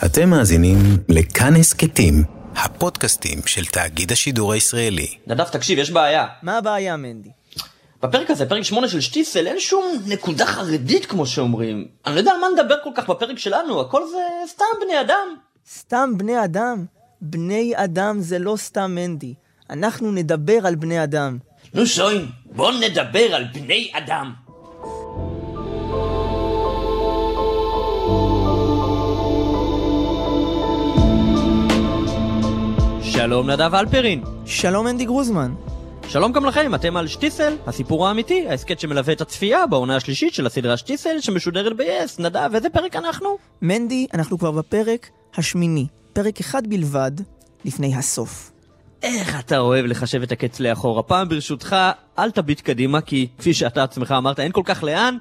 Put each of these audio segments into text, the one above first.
אתם מאזינים לכאן הסכתים, הפודקאסטים של תאגיד השידור הישראלי. נדב, תקשיב, יש בעיה. מה הבעיה, מנדי? בפרק הזה, פרק 8 של שטיסל, אין שום נקודה חרדית כמו שאומרים. אני לא יודע על מה נדבר כל כך בפרק שלנו, הכל זה סתם בני אדם. סתם בני אדם? בני אדם זה לא סתם מנדי. אנחנו נדבר על בני אדם. נו שוין, בוא נדבר על בני אדם. שלום נדב אלפרין. שלום מנדי גרוזמן. שלום גם לכם, אתם על שטיסל, הסיפור האמיתי, ההסכת שמלווה את הצפייה בעונה השלישית של הסדרה שטיסל שמשודרת ב-yes. נדב, איזה פרק אנחנו? מנדי, אנחנו כבר בפרק השמיני. פרק אחד בלבד, לפני הסוף. איך אתה אוהב לחשב את הקץ לאחור. הפעם ברשותך, אל תביט קדימה, כי כפי שאתה עצמך אמרת, אין כל כך לאן.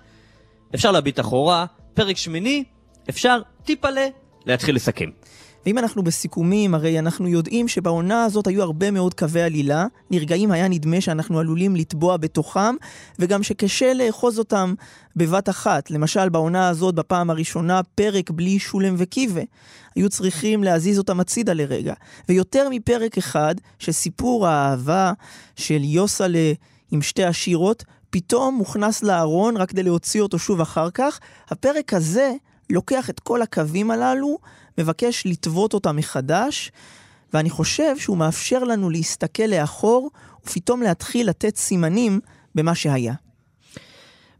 אפשר להביט אחורה, פרק שמיני, אפשר טיפה-לה להתחיל לסכם. ואם אנחנו בסיכומים, הרי אנחנו יודעים שבעונה הזאת היו הרבה מאוד קווי עלילה, לרגעים היה נדמה שאנחנו עלולים לטבוע בתוכם, וגם שקשה לאחוז אותם בבת אחת. למשל, בעונה הזאת, בפעם הראשונה, פרק בלי שולם וקיבה. היו צריכים להזיז אותם הצידה לרגע. ויותר מפרק אחד, שסיפור האהבה של יוסלה עם שתי השירות, פתאום מוכנס לארון רק כדי להוציא אותו שוב אחר כך. הפרק הזה לוקח את כל הקווים הללו, מבקש לטוות אותם מחדש, ואני חושב שהוא מאפשר לנו להסתכל לאחור, ופתאום להתחיל לתת סימנים במה שהיה.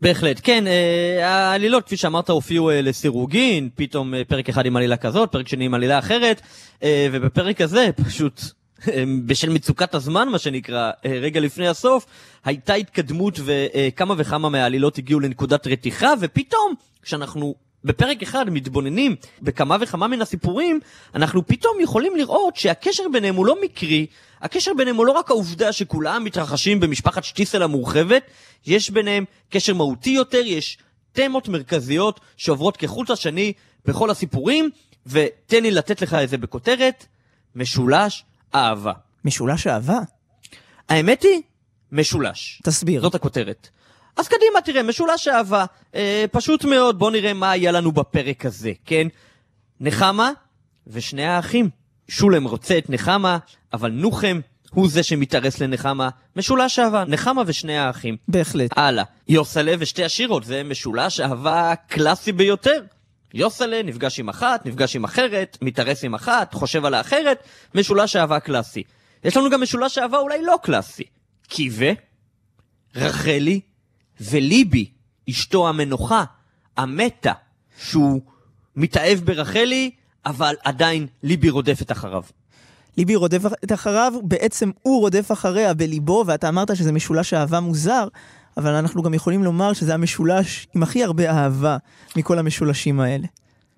בהחלט, כן, אה, העלילות, כפי שאמרת, הופיעו אה, לסירוגין, פתאום אה, פרק אחד עם עלילה כזאת, פרק שני עם עלילה אחרת, ובפרק הזה, פשוט, בשל מצוקת הזמן, מה שנקרא, רגע לפני הסוף, הייתה התקדמות וכמה וכמה מהעלילות הגיעו לנקודת רתיחה, ופתאום, כשאנחנו בפרק אחד מתבוננים בכמה וכמה מן הסיפורים, אנחנו פתאום יכולים לראות שהקשר ביניהם הוא לא מקרי, הקשר ביניהם הוא לא רק העובדה שכולם מתרחשים במשפחת שטיסל המורחבת, יש ביניהם קשר מהותי יותר, יש תמות מרכזיות שעוברות כחוט השני בכל הסיפורים, ותן לי לתת לך את זה בכותרת, משולש אהבה. משולש אהבה? האמת היא, משולש. תסביר. זאת הכותרת. אז קדימה, תראה, משולש אהבה. אה, פשוט מאוד, בוא נראה מה היה לנו בפרק הזה, כן? נחמה ושני האחים. שולם רוצה את נחמה, אבל נוחם הוא זה שמתארס לנחמה. משולש אהבה, נחמה ושני האחים. בהחלט. הלאה. יוסלה ושתי השירות, זה משולש אהבה קלאסי ביותר. יוסלה נפגש עם אחת, נפגש עם אחרת, מתארס עם אחת, חושב על האחרת, משולש אהבה קלאסי. יש לנו גם משולש אהבה אולי לא קלאסי. קיווה, רחלי וליבי, אשתו המנוחה, המתה, שהוא מתאהב ברחלי, אבל עדיין ליבי רודפת אחריו. ליבי רודף את אחריו, בעצם הוא רודף אחריה בליבו, ואתה אמרת שזה משולש אהבה מוזר, אבל אנחנו גם יכולים לומר שזה המשולש עם הכי הרבה אהבה מכל המשולשים האלה.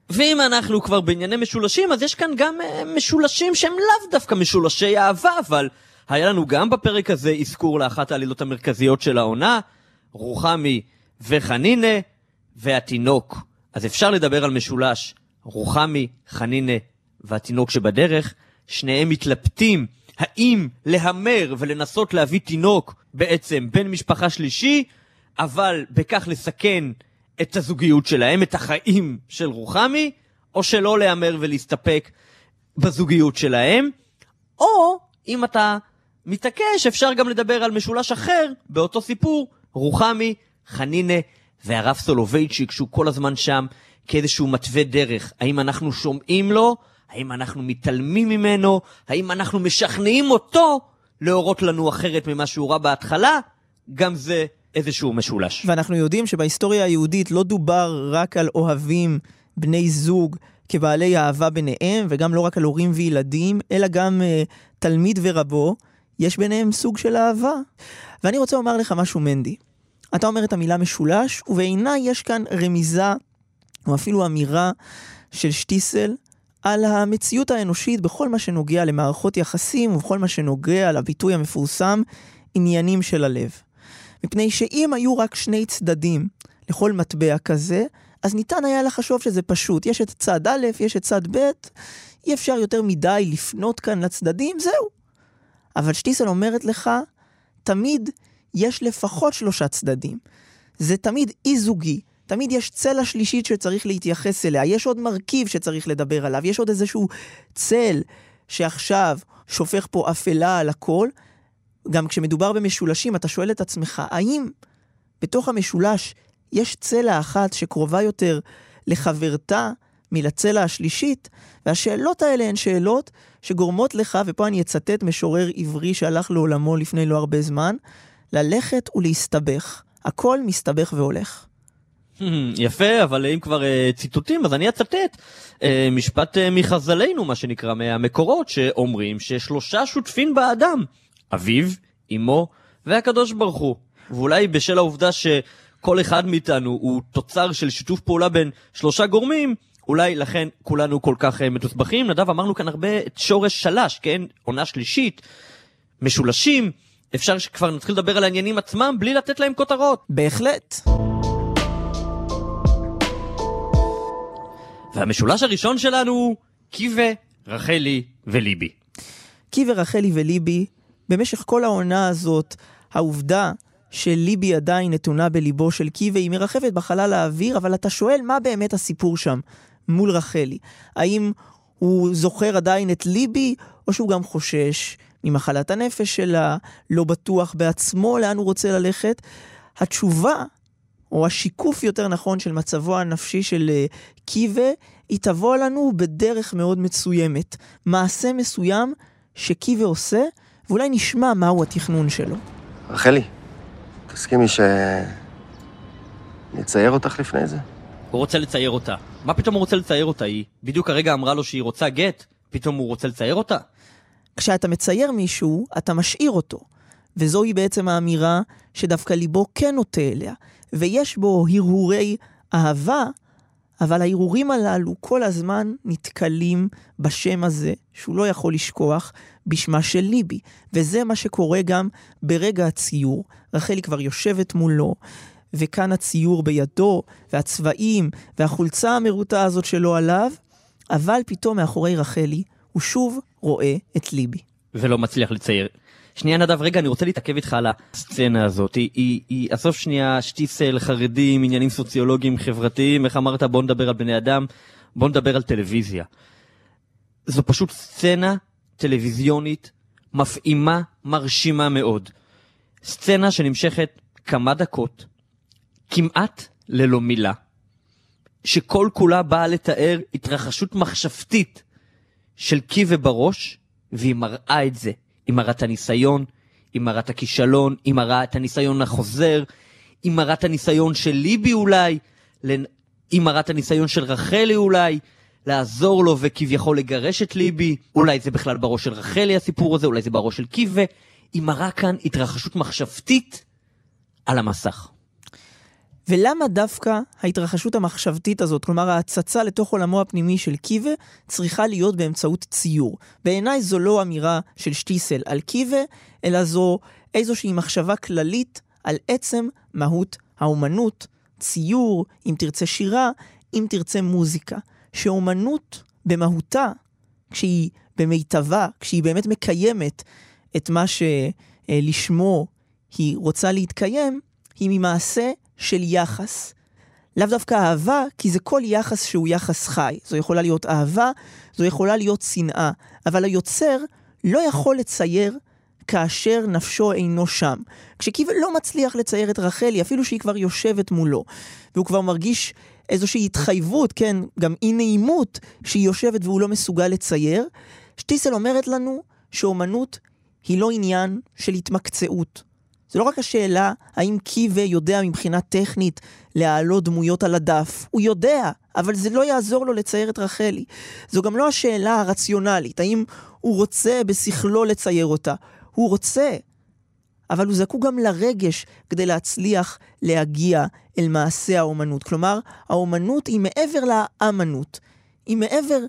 ואם אנחנו כבר בענייני משולשים, אז יש כאן גם uh, משולשים שהם לאו דווקא משולשי אהבה, אבל היה לנו גם בפרק הזה אזכור לאחת העלילות המרכזיות של העונה, רוחמי וחנינה והתינוק. אז אפשר לדבר על משולש, רוחמי, חנינה והתינוק שבדרך, שניהם מתלבטים האם להמר ולנסות להביא תינוק בעצם בן משפחה שלישי, אבל בכך לסכן את הזוגיות שלהם, את החיים של רוחמי, או שלא להמר ולהסתפק בזוגיות שלהם, או אם אתה מתעקש, אפשר גם לדבר על משולש אחר באותו סיפור, רוחמי, חנינה והרב סולובייצ'יק, שהוא כל הזמן שם כאיזשהו מתווה דרך. האם אנחנו שומעים לו? האם אנחנו מתעלמים ממנו? האם אנחנו משכנעים אותו להורות לנו אחרת ממה שהוא ראה בהתחלה? גם זה איזשהו משולש. ואנחנו יודעים שבהיסטוריה היהודית לא דובר רק על אוהבים, בני זוג, כבעלי אהבה ביניהם, וגם לא רק על הורים וילדים, אלא גם uh, תלמיד ורבו, יש ביניהם סוג של אהבה. ואני רוצה לומר לך משהו, מנדי. אתה אומר את המילה משולש, ובעיניי יש כאן רמיזה, או אפילו אמירה של שטיסל, על המציאות האנושית בכל מה שנוגע למערכות יחסים ובכל מה שנוגע לביטוי המפורסם, עניינים של הלב. מפני שאם היו רק שני צדדים לכל מטבע כזה, אז ניתן היה לחשוב שזה פשוט. יש את צד א', יש את צד ב', אי אפשר יותר מדי לפנות כאן לצדדים, זהו. אבל שטיסל אומרת לך, תמיד יש לפחות שלושה צדדים. זה תמיד אי-זוגי. תמיד יש צלע שלישית שצריך להתייחס אליה, יש עוד מרכיב שצריך לדבר עליו, יש עוד איזשהו צל שעכשיו שופך פה אפלה על הכל. גם כשמדובר במשולשים, אתה שואל את עצמך, האם בתוך המשולש יש צלע אחת שקרובה יותר לחברתה מלצלע השלישית? והשאלות האלה הן שאלות שגורמות לך, ופה אני אצטט משורר עברי שהלך לעולמו לפני לא הרבה זמן, ללכת ולהסתבך. הכל מסתבך והולך. יפה, אבל אם כבר uh, ציטוטים, אז אני אצטט uh, משפט uh, מחז"לינו, מה שנקרא, מהמקורות, שאומרים ששלושה שותפים באדם, אביו, אמו והקדוש ברוך הוא. ואולי בשל העובדה שכל אחד מאיתנו הוא תוצר של שיתוף פעולה בין שלושה גורמים, אולי לכן כולנו כל כך uh, מתוסבכים. נדב, אמרנו כאן הרבה את שורש שלש, כן? עונה שלישית, משולשים. אפשר שכבר נתחיל לדבר על העניינים עצמם בלי לתת להם כותרות. בהחלט. והמשולש הראשון שלנו קיווה, רחלי וליבי. קיווה, רחלי וליבי, במשך כל העונה הזאת, העובדה שליבי עדיין נתונה בליבו של קיווה, היא מרחבת בחלל האוויר, אבל אתה שואל מה באמת הסיפור שם מול רחלי. האם הוא זוכר עדיין את ליבי, או שהוא גם חושש ממחלת הנפש שלה, לא בטוח בעצמו לאן הוא רוצה ללכת? התשובה או השיקוף יותר נכון של מצבו הנפשי של אה, קיווה, היא תבוא לנו בדרך מאוד מסוימת. מעשה מסוים שקיווה עושה, ואולי נשמע מהו התכנון שלו. רחלי, תסכימי ש... נצייר אותך לפני זה? הוא רוצה לצייר אותה. מה פתאום הוא רוצה לצייר אותה? היא בדיוק הרגע אמרה לו שהיא רוצה גט, פתאום הוא רוצה לצייר אותה? כשאתה מצייר מישהו, אתה משאיר אותו. וזוהי בעצם האמירה שדווקא ליבו כן נוטה אליה. ויש בו הרהורי אהבה, אבל ההרהורים הללו כל הזמן נתקלים בשם הזה, שהוא לא יכול לשכוח, בשמה של ליבי. וזה מה שקורה גם ברגע הציור. רחלי כבר יושבת מולו, וכאן הציור בידו, והצבעים, והחולצה המרוטה הזאת שלו עליו, אבל פתאום מאחורי רחלי הוא שוב רואה את ליבי. ולא מצליח לצייר. שנייה נדב, רגע, אני רוצה להתעכב איתך על הסצנה הזאת. היא, היא, היא עזוב שנייה שטיסל, חרדים, עניינים סוציולוגיים, חברתיים, איך אמרת, בוא נדבר על בני אדם, בוא נדבר על טלוויזיה. זו פשוט סצנה טלוויזיונית מפעימה, מרשימה מאוד. סצנה שנמשכת כמה דקות, כמעט ללא מילה, שכל כולה באה לתאר התרחשות מחשבתית של קיבה בראש, והיא מראה את זה. היא מראה את הניסיון, היא מראה את הכישלון, היא מראה את הניסיון החוזר, היא מראה את הניסיון של ליבי אולי, היא מראה את הניסיון של רחלי אולי, לעזור לו וכביכול לגרש את ליבי, אולי זה בכלל בראש של רחלי הסיפור הזה, אולי זה בראש של קיבה, היא מראה כאן התרחשות מחשבתית על המסך. ולמה דווקא ההתרחשות המחשבתית הזאת, כלומר ההצצה לתוך עולמו הפנימי של קיבה, צריכה להיות באמצעות ציור? בעיניי זו לא אמירה של שטיסל על קיבה, אלא זו איזושהי מחשבה כללית על עצם מהות האומנות, ציור, אם תרצה שירה, אם תרצה מוזיקה. שאומנות במהותה, כשהיא במיטבה, כשהיא באמת מקיימת את מה שלשמו היא רוצה להתקיים, היא ממעשה של יחס. לאו דווקא אהבה, כי זה כל יחס שהוא יחס חי. זו יכולה להיות אהבה, זו יכולה להיות שנאה. אבל היוצר לא יכול לצייר כאשר נפשו אינו שם. כשקיבל לא מצליח לצייר את רחלי, אפילו שהיא כבר יושבת מולו, והוא כבר מרגיש איזושהי התחייבות, כן, גם אי נעימות, שהיא יושבת והוא לא מסוגל לצייר, שטיסל אומרת לנו שאומנות היא לא עניין של התמקצעות. זה לא רק השאלה האם קיווה יודע מבחינה טכנית להעלות דמויות על הדף. הוא יודע, אבל זה לא יעזור לו לצייר את רחלי. זו גם לא השאלה הרציונלית, האם הוא רוצה בשכלו לצייר אותה. הוא רוצה, אבל הוא זקוק גם לרגש כדי להצליח להגיע אל מעשה האומנות. כלומר, האומנות היא מעבר לאמנות. היא מעבר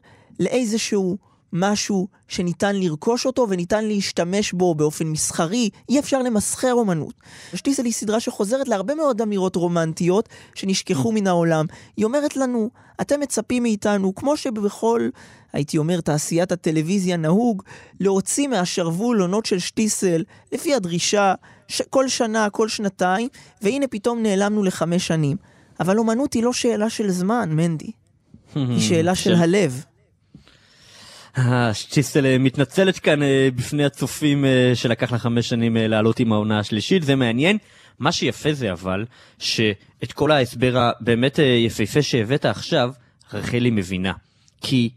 לאיזשהו משהו שניתן לרכוש אותו וניתן להשתמש בו באופן מסחרי, אי אפשר למסחר אומנות. שטיסל היא סדרה שחוזרת להרבה מאוד אמירות רומנטיות שנשכחו מן העולם. היא אומרת לנו, אתם מצפים מאיתנו, כמו שבכל, הייתי אומר, תעשיית הטלוויזיה נהוג, להוציא מהשרוול עונות של שטיסל, לפי הדרישה, ש- כל שנה, כל שנתיים, והנה פתאום נעלמנו לחמש שנים. אבל אומנות היא לא שאלה של זמן, מנדי. היא שאלה של הלב. אה, מתנצלת כאן אה, בפני הצופים אה, שלקח לה חמש שנים אה, לעלות עם העונה השלישית, זה מעניין. מה שיפה זה אבל, שאת כל ההסבר הבאמת יפהפה שהבאת עכשיו, רחלי מבינה. כי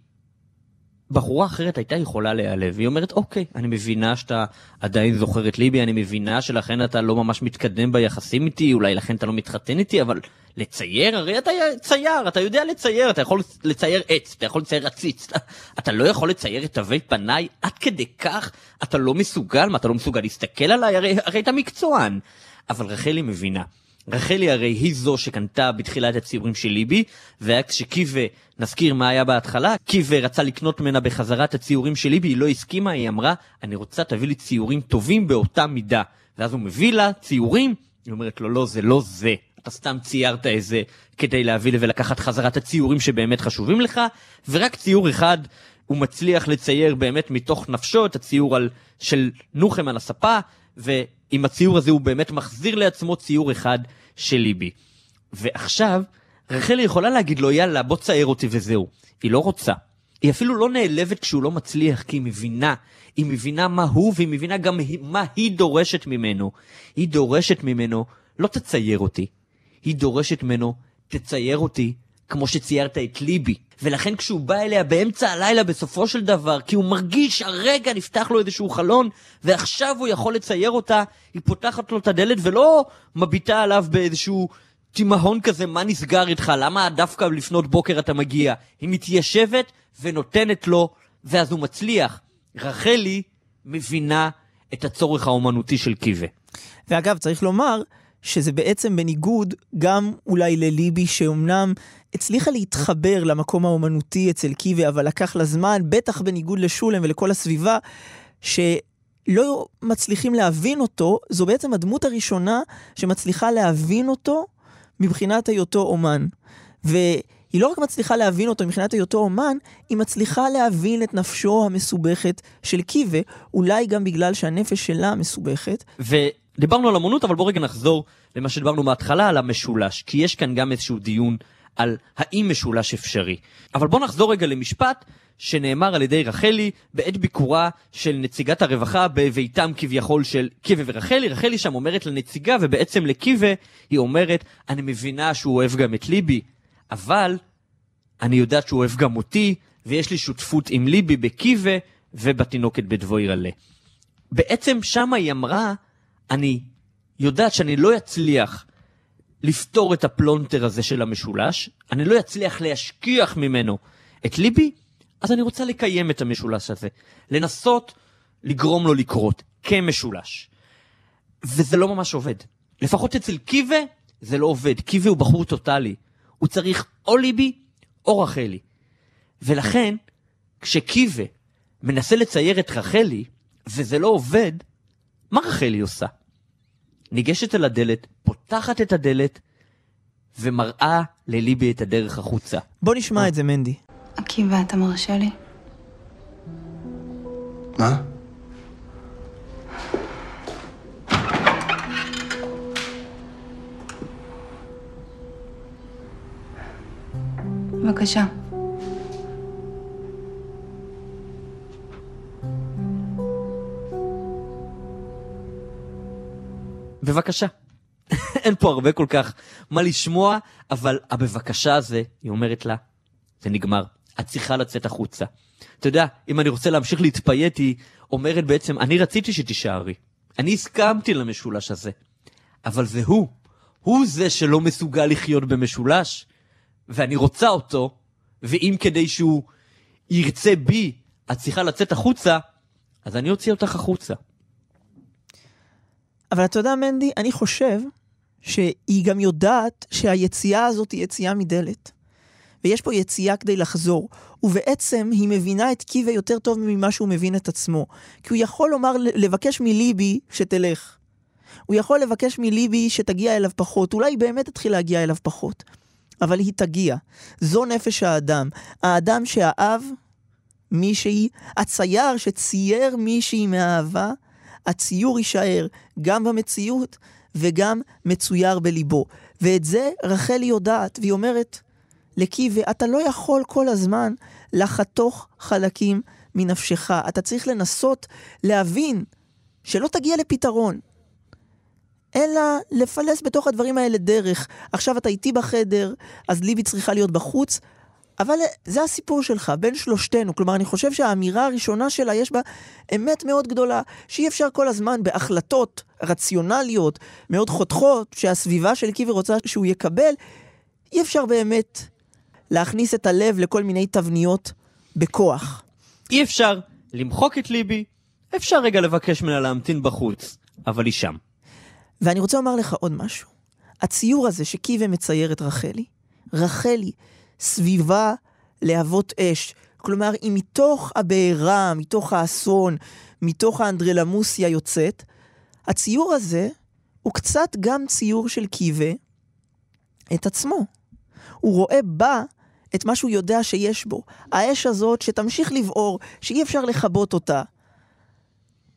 בחורה אחרת הייתה יכולה להיעלב, היא אומרת אוקיי, אני מבינה שאתה עדיין זוכר את ליבי, אני מבינה שלכן אתה לא ממש מתקדם ביחסים איתי, אולי לכן אתה לא מתחתן איתי, אבל לצייר? הרי אתה צייר, אתה יודע לצייר, אתה יכול לצייר עץ, אתה יכול לצייר עציץ, אתה, אתה לא יכול לצייר את תווי פניי, עד כדי כך אתה לא מסוגל, מה אתה לא מסוגל להסתכל עליי? הרי, הרי אתה מקצוען. אבל רחלי מבינה. רחלי הרי היא זו שקנתה בתחילת הציורים של ליבי, והיה כשקיווה, נזכיר מה היה בהתחלה, קיווה רצה לקנות ממנה בחזרה את הציורים של ליבי, היא לא הסכימה, היא אמרה, אני רוצה תביא לי ציורים טובים באותה מידה. ואז הוא מביא לה ציורים, היא אומרת לו, לא, זה לא זה. אתה סתם ציירת איזה כדי להביא ולקחת חזרה את הציורים שבאמת חשובים לך, ורק ציור אחד הוא מצליח לצייר באמת מתוך נפשו את הציור על, של נוחם על הספה, ועם הציור הזה הוא באמת מחזיר לעצמו ציור אחד של ליבי. ועכשיו, רחלי יכולה להגיד לו, יאללה, בוא צייר אותי וזהו. היא לא רוצה. היא אפילו לא נעלבת כשהוא לא מצליח, כי היא מבינה. היא מבינה מה הוא, והיא מבינה גם מה היא דורשת ממנו. היא דורשת ממנו, לא תצייר אותי. היא דורשת ממנו, תצייר אותי כמו שציירת את ליבי. ולכן כשהוא בא אליה באמצע הלילה בסופו של דבר, כי הוא מרגיש הרגע נפתח לו איזשהו חלון, ועכשיו הוא יכול לצייר אותה, היא פותחת לו את הדלת ולא מביטה עליו באיזשהו תימהון כזה, מה נסגר איתך, למה דווקא לפנות בוקר אתה מגיע? היא מתיישבת ונותנת לו, ואז הוא מצליח. רחלי מבינה את הצורך האומנותי של קיבה. ואגב, צריך לומר שזה בעצם בניגוד גם אולי לליבי, שאומנם הצליחה להתחבר למקום האומנותי אצל קיבי, אבל לקח לה זמן, בטח בניגוד לשולם ולכל הסביבה, שלא מצליחים להבין אותו, זו בעצם הדמות הראשונה שמצליחה להבין אותו מבחינת היותו אומן. והיא לא רק מצליחה להבין אותו מבחינת היותו אומן, היא מצליחה להבין את נפשו המסובכת של קיבה, אולי גם בגלל שהנפש שלה מסובכת. ודיברנו על אמנות, אבל בואו רגע נחזור למה שדיברנו מההתחלה, על המשולש, כי יש כאן גם איזשהו דיון על האם משולש אפשרי. אבל בואו נחזור רגע למשפט שנאמר על ידי רחלי בעת ביקורה של נציגת הרווחה בביתם כביכול של קיווה ורחלי. רחלי שם אומרת לנציגה ובעצם לקיווה היא אומרת, אני מבינה שהוא אוהב גם את ליבי, אבל אני יודעת שהוא אוהב גם אותי, ויש לי שותפות עם ליבי בקיווה ובתינוקת בדבוי רלה. בעצם שמה היא אמרה, אני יודעת שאני לא אצליח לפתור את הפלונטר הזה של המשולש, אני לא אצליח להשכיח ממנו את ליבי, אז אני רוצה לקיים את המשולש הזה. לנסות לגרום לו לקרות כמשולש. וזה לא ממש עובד. לפחות אצל קיווה זה לא עובד. קיווה הוא בחור טוטאלי. הוא צריך או ליבי או רחלי. ולכן, כשקיווה מנסה לצייר את רחלי, וזה לא עובד, מה רחלי עושה? ניגשת אל הדלת, פותחת את הדלת, ומראה לליבי את הדרך החוצה. בוא נשמע את זה, מנדי. עקיבא, אתה מרשה לי? מה? בבקשה. בבקשה. אין פה הרבה כל כך מה לשמוע, אבל הבבקשה הזה, היא אומרת לה, זה נגמר. את צריכה לצאת החוצה. אתה יודע, אם אני רוצה להמשיך להתפייט, היא אומרת בעצם, אני רציתי שתישארי. אני הסכמתי למשולש הזה. אבל זה הוא. הוא זה שלא מסוגל לחיות במשולש, ואני רוצה אותו, ואם כדי שהוא ירצה בי, את צריכה לצאת החוצה, אז אני אוציא אותך החוצה. אבל אתה יודע, מנדי, אני חושב שהיא גם יודעת שהיציאה הזאת היא יציאה מדלת. ויש פה יציאה כדי לחזור. ובעצם היא מבינה את קיווה יותר טוב ממה שהוא מבין את עצמו. כי הוא יכול לומר, לבקש מליבי שתלך. הוא יכול לבקש מליבי שתגיע אליו פחות. אולי היא באמת תתחיל להגיע אליו פחות. אבל היא תגיע. זו נפש האדם. האדם שאהב מישהי, הצייר שצייר מישהי מאהבה, הציור יישאר גם במציאות וגם מצויר בליבו. ואת זה רחלי יודעת, והיא אומרת לקיווה, אתה לא יכול כל הזמן לחתוך חלקים מנפשך. אתה צריך לנסות להבין שלא תגיע לפתרון, אלא לפלס בתוך הדברים האלה דרך. עכשיו אתה איתי בחדר, אז ליבי צריכה להיות בחוץ, אבל זה הסיפור שלך, בין שלושתנו. כלומר, אני חושב שהאמירה הראשונה שלה, יש בה אמת מאוד גדולה, שאי אפשר כל הזמן בהחלטות רציונליות, מאוד חותכות, שהסביבה של קיבי רוצה שהוא יקבל, אי אפשר באמת להכניס את הלב לכל מיני תבניות בכוח. אי אפשר למחוק את ליבי, אפשר רגע לבקש ממנה להמתין בחוץ, אבל היא שם. ואני רוצה לומר לך עוד משהו. הציור הזה שקיווה מצייר את רחלי, רחלי, סביבה להבות אש. כלומר, היא מתוך הבעירה, מתוך האסון, מתוך האנדרלמוסיה יוצאת. הציור הזה הוא קצת גם ציור של קיווה את עצמו. הוא רואה בה את מה שהוא יודע שיש בו. האש הזאת שתמשיך לבעור, שאי אפשר לכבות אותה.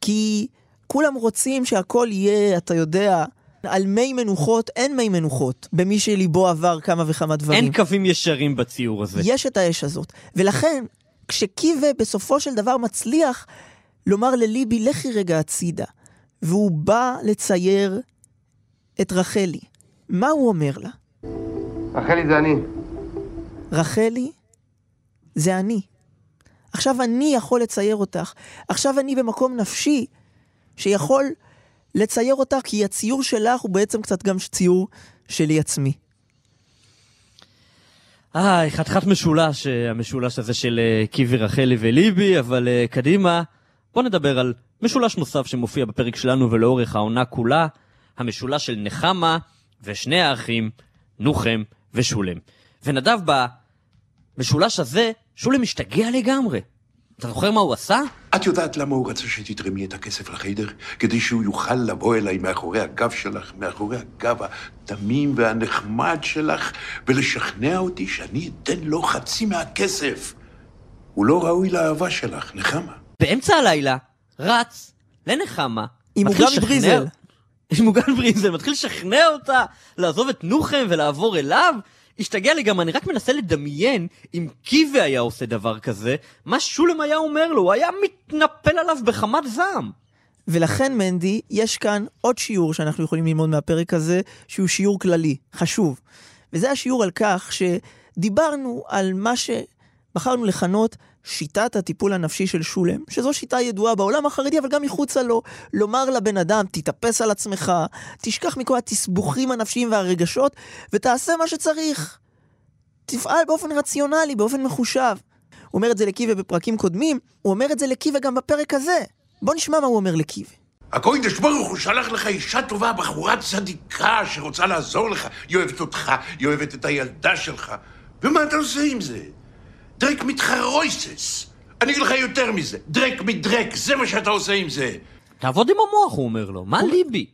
כי כולם רוצים שהכל יהיה, אתה יודע, על מי מנוחות, אין מי מנוחות במי שליבו עבר כמה וכמה דברים. אין קווים ישרים בציור הזה. יש את האש הזאת. ולכן, כשקיווה בסופו של דבר מצליח לומר לליבי, לכי רגע הצידה, והוא בא לצייר את רחלי, מה הוא אומר לה? רחלי זה אני. רחלי, זה אני. עכשיו אני יכול לצייר אותך. עכשיו אני במקום נפשי שיכול לצייר אותך, כי הציור שלך הוא בעצם קצת גם ציור שלי עצמי. איי, חתיכת משולש, אה, המשולש הזה של אה, קיבי, רחלי וליבי, אבל אה, קדימה, בוא נדבר על משולש נוסף שמופיע בפרק שלנו ולאורך העונה כולה, המשולש של נחמה ושני האחים, נוחם ושולם. ונדב, במשולש הזה, שולם משתגע לגמרי. אתה זוכר מה הוא עשה? את יודעת למה הוא רצה שתתרמי את הכסף לחיידר? כדי שהוא יוכל לבוא אליי מאחורי הגב שלך, מאחורי הגב התמים והנחמד שלך, ולשכנע אותי שאני אתן לו חצי מהכסף. הוא לא ראוי לאהבה שלך, נחמה. באמצע הלילה, רץ לנחמה. עם מוגן בריזל. עם מוגן בריזל, מתחיל לשכנע אותה לעזוב את נוחם ולעבור אליו. השתגע גם, אני רק מנסה לדמיין אם קיווה היה עושה דבר כזה, מה שולם היה אומר לו, הוא היה מתנפל עליו בחמת זעם. ולכן, מנדי, יש כאן עוד שיעור שאנחנו יכולים ללמוד מהפרק הזה, שהוא שיעור כללי, חשוב. וזה השיעור על כך שדיברנו על מה שבחרנו לכנות שיטת הטיפול הנפשי של שולם, שזו שיטה ידועה בעולם החרדי, אבל גם מחוצה לו. לומר לבן אדם, תתאפס על עצמך, תשכח מכל התסבוכים הנפשיים והרגשות, ותעשה מה שצריך. תפעל באופן רציונלי, באופן מחושב. הוא אומר את זה לקיווה בפרקים קודמים, הוא אומר את זה לקיווה גם בפרק הזה. בוא נשמע מה הוא אומר לקיווה. הקודש ברוך הוא שלח לך אישה טובה, בחורה צדיקה שרוצה לעזור לך. היא אוהבת אותך, היא אוהבת את הילדה שלך. ומה אתה עושה עם זה? דרק מתחרויסס. אני אגיד לך יותר מזה, דרק מדרק, זה מה שאתה עושה עם זה. תעבוד עם המוח, הוא אומר לו. מה ליבי?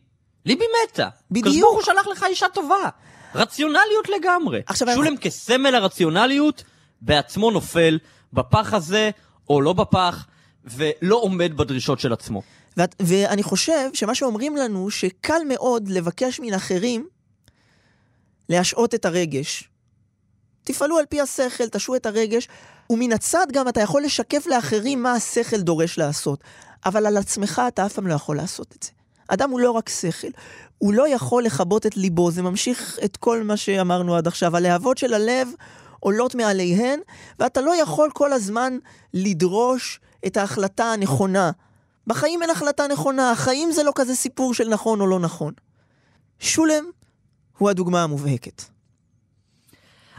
ליבי מתה. בדיוק. ברוך הוא שלח לך אישה טובה. רציונליות לגמרי. עכשיו, שולם כסמל הרציונליות, בעצמו נופל בפח הזה, או לא בפח, ולא עומד בדרישות של עצמו. ואת, ואני חושב שמה שאומרים לנו, שקל מאוד לבקש מן אחרים להשעות את הרגש. תפעלו על פי השכל, תשעו את הרגש, ומן הצד גם אתה יכול לשקף לאחרים מה השכל דורש לעשות. אבל על עצמך אתה אף פעם לא יכול לעשות את זה. אדם הוא לא רק שכל, הוא לא יכול לכבות את ליבו, זה ממשיך את כל מה שאמרנו עד עכשיו. הלהבות של הלב עולות מעליהן, ואתה לא יכול כל הזמן לדרוש את ההחלטה הנכונה. בחיים אין החלטה נכונה, החיים זה לא כזה סיפור של נכון או לא נכון. שולם הוא הדוגמה המובהקת.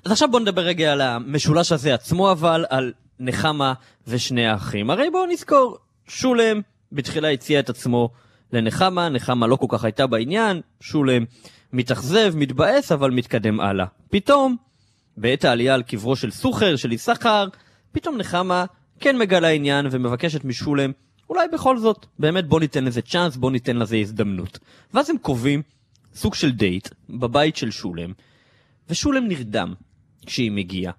אז עכשיו בוא נדבר רגע על המשולש הזה עצמו, אבל על נחמה ושני האחים. הרי בואו נזכור, שולם בתחילה הציע את עצמו לנחמה, נחמה לא כל כך הייתה בעניין, שולם מתאכזב, מתבאס, אבל מתקדם הלאה. פתאום, בעת העלייה על קברו של סוחר, של יששכר, פתאום נחמה כן מגלה עניין ומבקשת משולם, אולי בכל זאת, באמת בוא ניתן לזה צ'אנס, בוא ניתן לזה הזדמנות. ואז הם קובעים סוג של דייט בבית של שולם, ושולם נרדם כשהיא מגיעה.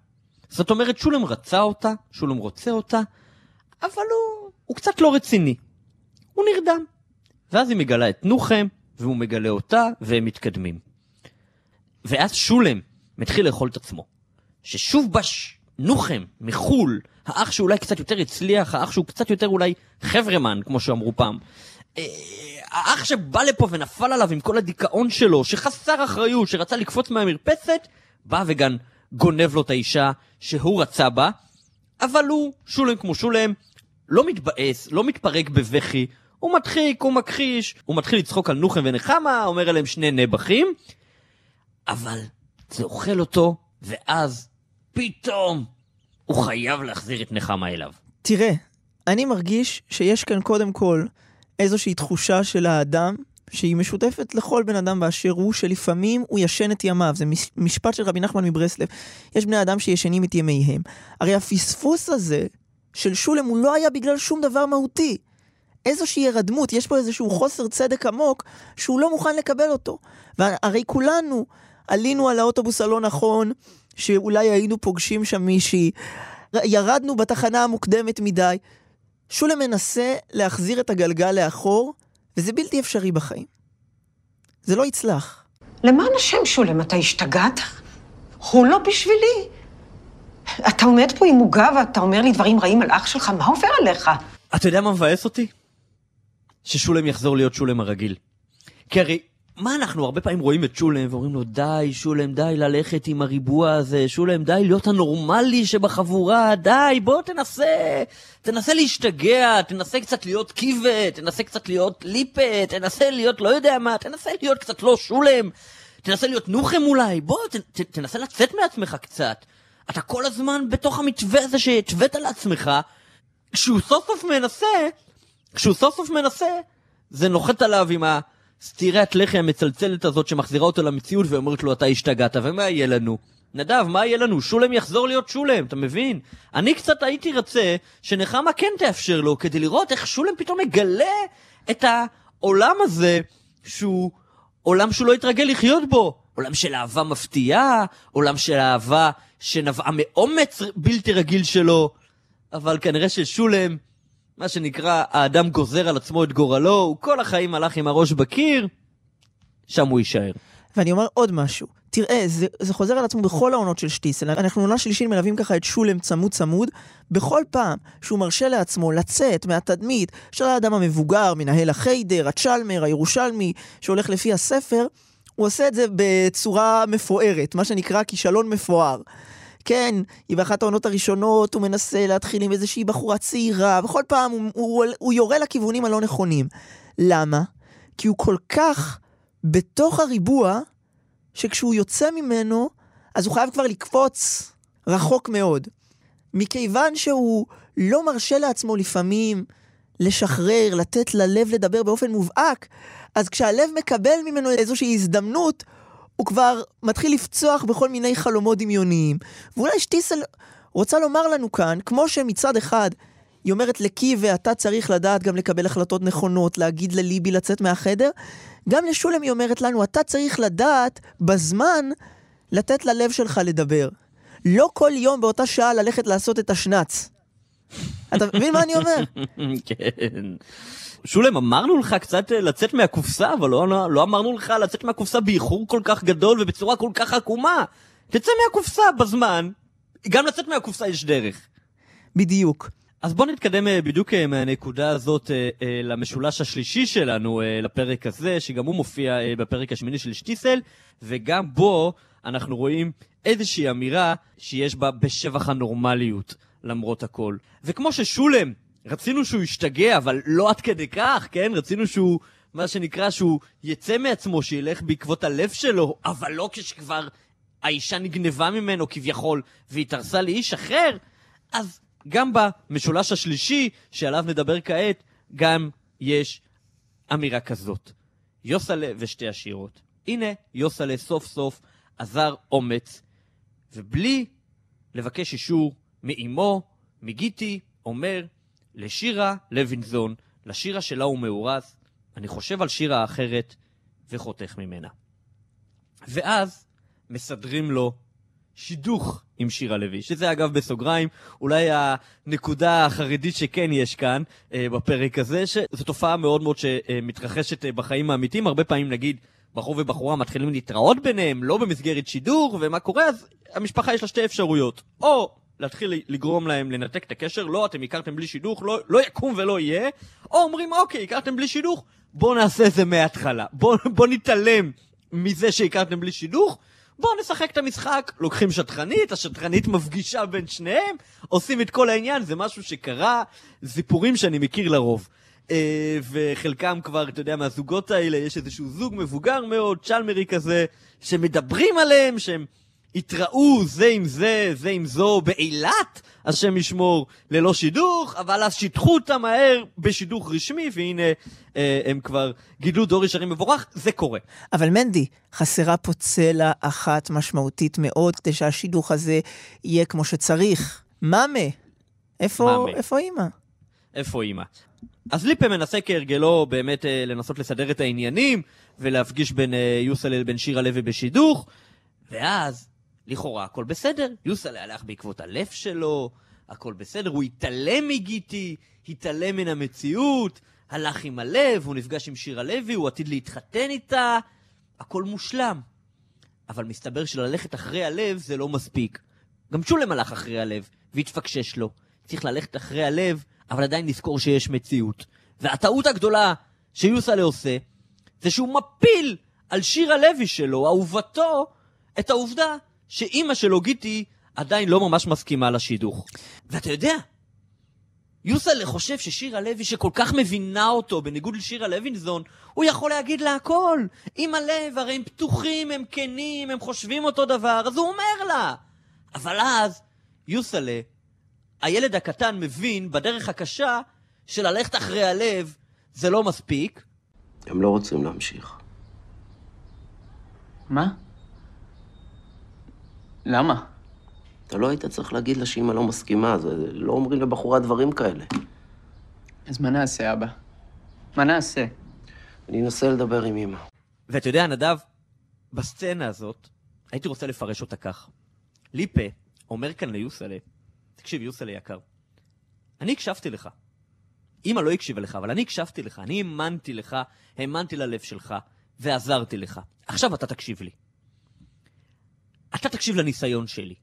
זאת אומרת, שולם רצה אותה, שולם רוצה אותה, אבל הוא, הוא קצת לא רציני. הוא נרדם. ואז היא מגלה את נוחם, והוא מגלה אותה, והם מתקדמים. ואז שולם מתחיל לאכול את עצמו. ששוב בש נוחם מחו"ל, האח שאולי קצת יותר הצליח, האח שהוא קצת יותר אולי חברמן, כמו שאמרו פעם. אה, האח שבא לפה ונפל עליו עם כל הדיכאון שלו, שחסר אחריות, שרצה לקפוץ מהמרפסת, בא וגם גונב לו את האישה שהוא רצה בה, אבל הוא, שולם כמו שולם, לא מתבאס, לא מתפרק בבכי, הוא מדחיק, הוא מכחיש, הוא מתחיל לצחוק על נוחם ונחמה, אומר עליהם שני נבחים, אבל זה אוכל אותו, ואז פתאום הוא חייב להחזיר את נחמה אליו. תראה, אני מרגיש שיש כאן קודם כל איזושהי תחושה של האדם שהיא משותפת לכל בן אדם באשר הוא, שלפעמים הוא ישן את ימיו. זה מש- משפט של רבי נחמן מברסלב. יש בני אדם שישנים את ימיהם. הרי הפספוס הזה של שולם הוא לא היה בגלל שום דבר מהותי. איזושהי הירדמות, יש פה איזשהו חוסר צדק עמוק שהוא לא מוכן לקבל אותו. והרי כולנו עלינו על האוטובוס הלא נכון, שאולי היינו פוגשים שם מישהי, ירדנו בתחנה המוקדמת מדי. שולם מנסה להחזיר את הגלגל לאחור, וזה בלתי אפשרי בחיים. זה לא יצלח. למען השם, שולם, אתה השתגעת? הוא לא בשבילי. אתה עומד פה עם עוגה ואתה אומר לי דברים רעים על אח שלך, מה עובר עליך? אתה יודע מה מבאס אותי? ששולם יחזור להיות שולם הרגיל. כי הרי, מה אנחנו הרבה פעמים רואים את שולם ואומרים לו, די, שולם, די ללכת עם הריבוע הזה, שולם, די להיות הנורמלי שבחבורה, די, בוא תנסה, תנסה להשתגע, תנסה קצת להיות קיבה, תנסה קצת להיות ליפה, תנסה להיות לא יודע מה, תנסה להיות קצת לא שולם, תנסה להיות נוחם אולי, בוא, ת, ת, תנסה לצאת מעצמך קצת. אתה כל הזמן בתוך המתווה הזה שהתווית לעצמך, כשהוא סוף סוף מנסה, כשהוא סוף סוף מנסה, זה נוחת עליו עם הסטירת לחי המצלצלת הזאת שמחזירה אותו למציאות ואומרת לו אתה השתגעת, ומה יהיה לנו? נדב, מה יהיה לנו? שולם יחזור להיות שולם, אתה מבין? אני קצת הייתי רוצה שנחמה כן תאפשר לו, כדי לראות איך שולם פתאום מגלה את העולם הזה, שהוא עולם שהוא לא התרגל לחיות בו. עולם של אהבה מפתיעה, עולם של אהבה שנבעה מאומץ בלתי רגיל שלו. אבל כנראה ששולם, מה שנקרא, האדם גוזר על עצמו את גורלו, הוא כל החיים הלך עם הראש בקיר, שם הוא יישאר. ואני אומר עוד משהו. תראה, זה, זה חוזר על עצמו בכל העונות של שטיסל. אנחנו עונה שלישית מלווים ככה את שולם צמוד צמוד. בכל פעם שהוא מרשה לעצמו לצאת מהתדמית של האדם המבוגר, מנהל החיידר, הצ'למר, הירושלמי, שהולך לפי הספר, הוא עושה את זה בצורה מפוארת, מה שנקרא כישלון מפואר. כן, היא באחת העונות הראשונות, הוא מנסה להתחיל עם איזושהי בחורה צעירה, וכל פעם הוא, הוא, הוא יורה לכיוונים הלא נכונים. למה? כי הוא כל כך בתוך הריבוע, שכשהוא יוצא ממנו, אז הוא חייב כבר לקפוץ רחוק מאוד. מכיוון שהוא לא מרשה לעצמו לפעמים לשחרר, לתת ללב לדבר באופן מובהק, אז כשהלב מקבל ממנו איזושהי הזדמנות, הוא כבר מתחיל לפצוח בכל מיני חלומות דמיוניים. ואולי שטיסל רוצה לומר לנו כאן, כמו שמצד אחד היא אומרת לקי ואתה צריך לדעת גם לקבל החלטות נכונות, להגיד לליבי לצאת מהחדר, גם לשולם היא אומרת לנו, אתה צריך לדעת בזמן לתת ללב שלך לדבר. לא כל יום באותה שעה ללכת לעשות את השנץ. אתה מבין מה אני אומר? כן. שולם, אמרנו לך קצת אה, לצאת מהקופסה, אבל לא, לא, לא אמרנו לך לצאת מהקופסה באיחור כל כך גדול ובצורה כל כך עקומה. תצא מהקופסה בזמן, גם לצאת מהקופסה יש דרך. בדיוק. אז בואו נתקדם אה, בדיוק אה, מהנקודה הזאת למשולש השלישי שלנו לפרק הזה, שגם הוא מופיע בפרק השמיני של שטיסל, וגם בו אנחנו רואים איזושהי אמירה שיש בה בשבח הנורמליות, למרות הכל. וכמו ששולם, רצינו שהוא ישתגע, אבל לא עד כדי כך, כן? רצינו שהוא, מה שנקרא, שהוא יצא מעצמו, שילך בעקבות הלב שלו, אבל לא כשכבר האישה נגנבה ממנו כביכול, והתארסה לאיש אחר, אז גם במשולש השלישי, שעליו נדבר כעת, גם יש אמירה כזאת. יוסלה ושתי השירות. הנה, יוסלה סוף סוף עזר אומץ, ובלי לבקש אישור מאימו, מגיטי, אומר לשירה לוינזון, לשירה שלה הוא מאורס, אני חושב על שירה אחרת וחותך ממנה. ואז מסדרים לו שידוך עם שירה לוי, שזה אגב בסוגריים, אולי הנקודה החרדית שכן יש כאן אה, בפרק הזה, שזו תופעה מאוד מאוד שמתרחשת אה, בחיים האמיתיים, הרבה פעמים נגיד בחור ובחורה מתחילים להתראות ביניהם, לא במסגרת שידור, ומה קורה? אז המשפחה יש לה שתי אפשרויות. או להתחיל לגרום להם לנתק את הקשר, לא, אתם הכרתם בלי שידוך, לא, לא יקום ולא יהיה, או אומרים, אוקיי, הכרתם בלי שידוך, בואו נעשה את זה מההתחלה. בואו בוא נתעלם מזה שהכרתם בלי שידוך, בואו נשחק את המשחק. לוקחים שטחנית, השטחנית מפגישה בין שניהם, עושים את כל העניין, זה משהו שקרה, סיפורים שאני מכיר לרוב. אה, וחלקם כבר, אתה יודע, מהזוגות האלה, יש איזשהו זוג מבוגר מאוד, צ'למרי כזה, שמדברים עליהם, שהם התראו זה עם זה, זה עם זו, באילת, השם ישמור, ללא שידוך, אבל אז שיטחו אותם מהר בשידוך רשמי, והנה אה, הם כבר גידלו דור ישרים מבורך, זה קורה. אבל מנדי, חסרה פה צלע אחת משמעותית מאוד, כדי שהשידוך הזה יהיה כמו שצריך. מאמה, איפה, מאמה. איפה אימא? איפה אימא? אז ליפה מנסה כהרגלו באמת אה, לנסות לסדר את העניינים, ולהפגיש בין אה, יוסל לבין שירה לוי בשידוך, ואז, לכאורה הכל בסדר. יוסל הלך בעקבות הלב שלו, הכל בסדר, הוא התעלם מגיטי, התעלם מן המציאות, הלך עם הלב, הוא נפגש עם שירה לוי, הוא עתיד להתחתן איתה, הכל מושלם. אבל מסתבר שללכת אחרי הלב זה לא מספיק. גם שולם הלך אחרי הלב, והתפקשש לו. צריך ללכת אחרי הלב, אבל עדיין לזכור שיש מציאות. והטעות הגדולה שיוסלה עושה, זה שהוא מפיל על שיר הלוי שלו, אהובתו, את העובדה שאימא שלו, גיטי, עדיין לא ממש מסכימה לשידוך. ואתה יודע, יוסלה חושב ששירה לוי, שכל כך מבינה אותו, בניגוד לשירה לוינזון, הוא יכול להגיד לה הכל. עם הלב, הרי הם פתוחים, הם כנים, הם חושבים אותו דבר, אז הוא אומר לה. אבל אז, יוסלה, הילד הקטן מבין בדרך הקשה של ללכת אחרי הלב זה לא מספיק, הם לא רוצים להמשיך. מה? למה? אתה לא היית צריך להגיד לה שאמא לא מסכימה, זה לא אומרים לבחורה דברים כאלה. אז מה נעשה, אבא? מה נעשה? אני אנסה לדבר עם אמא. ואתה יודע, נדב, בסצנה הזאת, הייתי רוצה לפרש אותה כך. ליפה אומר כאן ליוסלה, תקשיב, יוסלה יקר, אני הקשבתי לך. אמא לא הקשיבה לך, אבל אני הקשבתי לך, אני האמנתי לך, האמנתי ללב שלך, ועזרתי לך. עכשיו אתה תקשיב לי. אתה תקשיב לניסיון שלי.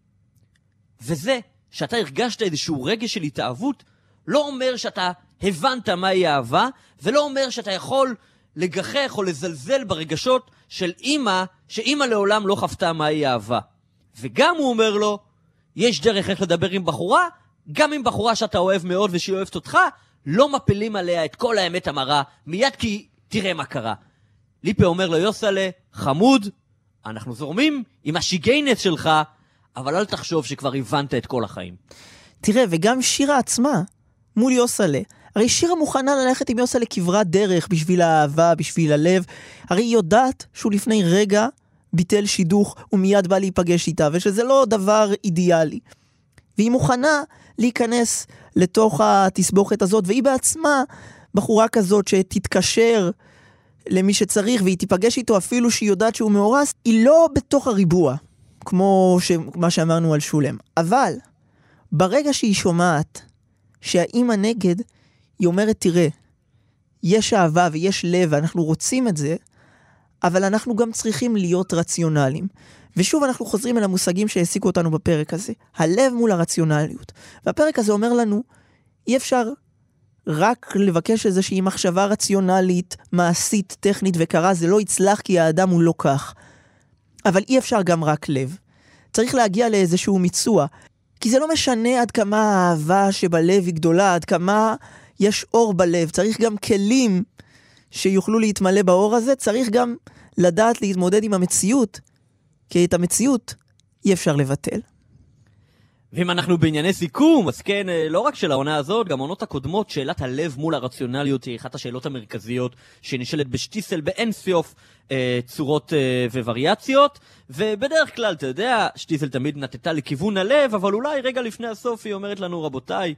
וזה שאתה הרגשת איזשהו רגש של התאהבות, לא אומר שאתה הבנת מהי אהבה, ולא אומר שאתה יכול לגחך או לזלזל ברגשות של אימא, שאימא לעולם לא חוותה מהי אהבה. וגם הוא אומר לו, יש דרך איך לדבר עם בחורה, גם עם בחורה שאתה אוהב מאוד ושהיא אוהבת אותך, לא מפילים עליה את כל האמת המרה, מיד כי תראה מה קרה. ליפה אומר לו, יוסלה, חמוד, אנחנו זורמים עם השיגיינס שלך, אבל אל תחשוב שכבר הבנת את כל החיים. תראה, וגם שירה עצמה, מול יוסלה. הרי שירה מוכנה ללכת עם יוסלה כברת דרך בשביל האהבה, בשביל הלב. הרי היא יודעת שהוא לפני רגע ביטל שידוך ומיד בא להיפגש איתה, ושזה לא דבר אידיאלי. והיא מוכנה להיכנס לתוך התסבוכת הזאת, והיא בעצמה בחורה כזאת שתתקשר למי שצריך והיא תיפגש איתו אפילו שהיא יודעת שהוא מאורס, היא לא בתוך הריבוע, כמו ש... מה שאמרנו על שולם. אבל ברגע שהיא שומעת שהאימא נגד, היא אומרת, תראה, יש אהבה ויש לב ואנחנו רוצים את זה, אבל אנחנו גם צריכים להיות רציונליים. ושוב אנחנו חוזרים אל המושגים שהעסיקו אותנו בפרק הזה, הלב מול הרציונליות. והפרק הזה אומר לנו, אי אפשר רק לבקש איזושהי מחשבה רציונלית, מעשית, טכנית וקרה, זה לא יצלח כי האדם הוא לא כך. אבל אי אפשר גם רק לב. צריך להגיע לאיזשהו מיצוע. כי זה לא משנה עד כמה האהבה שבלב היא גדולה, עד כמה יש אור בלב. צריך גם כלים שיוכלו להתמלא באור הזה, צריך גם לדעת להתמודד עם המציאות, כי את המציאות אי אפשר לבטל. ואם אנחנו בענייני סיכום, אז כן, אה, לא רק של העונה הזאת, גם העונות הקודמות, שאלת הלב מול הרציונליות היא אחת השאלות המרכזיות שנשאלת בשטיסל באינסוף אה, צורות אה, ווריאציות, ובדרך כלל, אתה יודע, שטיסל תמיד נטטה לכיוון הלב, אבל אולי רגע לפני הסוף היא אומרת לנו, רבותיי,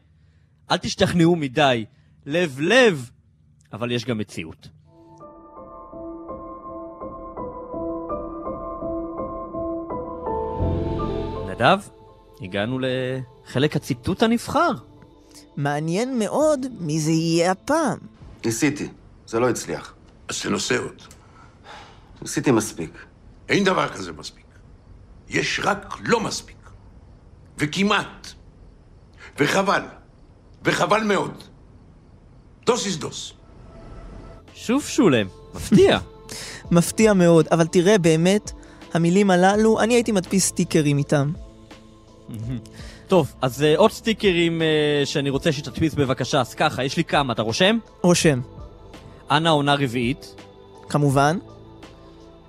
אל תשתכנעו מדי, לב לב, אבל יש גם מציאות. נדב, הגענו לחלק הציטוט הנבחר. מעניין מאוד מי זה יהיה הפעם. ניסיתי, זה לא הצליח. אז תנסה עוד. עשיתי מספיק. אין דבר כזה מספיק. יש רק לא מספיק. וכמעט. וחבל. וחבל מאוד. דוס איז דוס. שוב שולם, מפתיע. מפתיע מאוד, אבל תראה, באמת, המילים הללו, אני הייתי מדפיס סטיקרים איתם. טוב, אז uh, עוד סטיקרים uh, שאני רוצה שתדפיס בבקשה, אז ככה, יש לי כמה, אתה רושם? רושם. אנה עונה רביעית, כמובן,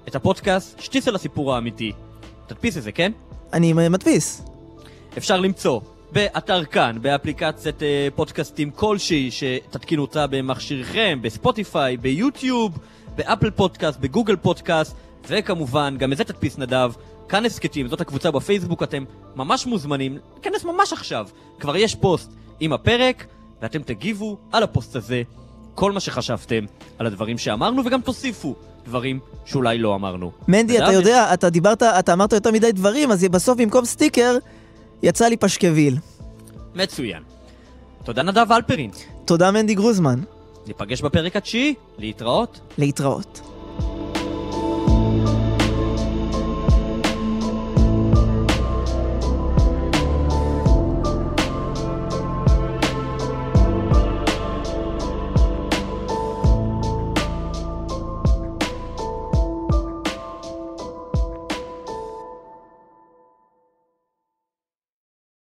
את הפודקאסט שטיס על הסיפור האמיתי. תדפיס את זה, כן? אני מדפיס. אפשר למצוא באתר כאן, באפליקציית אה, פודקאסטים כלשהי, שתתקינו אותה במכשירכם, בספוטיפיי, ביוטיוב, באפל פודקאסט, בגוגל פודקאסט, וכמובן, גם את זה תדפיס נדב, כאן הסכתים, זאת הקבוצה בפייסבוק, אתם ממש מוזמנים להיכנס ממש עכשיו. כבר יש פוסט עם הפרק, ואתם תגיבו על הפוסט הזה כל מה שחשבתם על הדברים שאמרנו, וגם תוסיפו דברים שאולי לא אמרנו. מנדי, אתה יודע, אתה דיברת, אתה אמרת יותר מדי דברים, אז בסוף במקום סטיקר, יצא לי פשקוויל. מצוין. תודה נדב אלפרין. תודה מנדי גרוזמן. ניפגש בפרק התשיעי, להתראות. להתראות.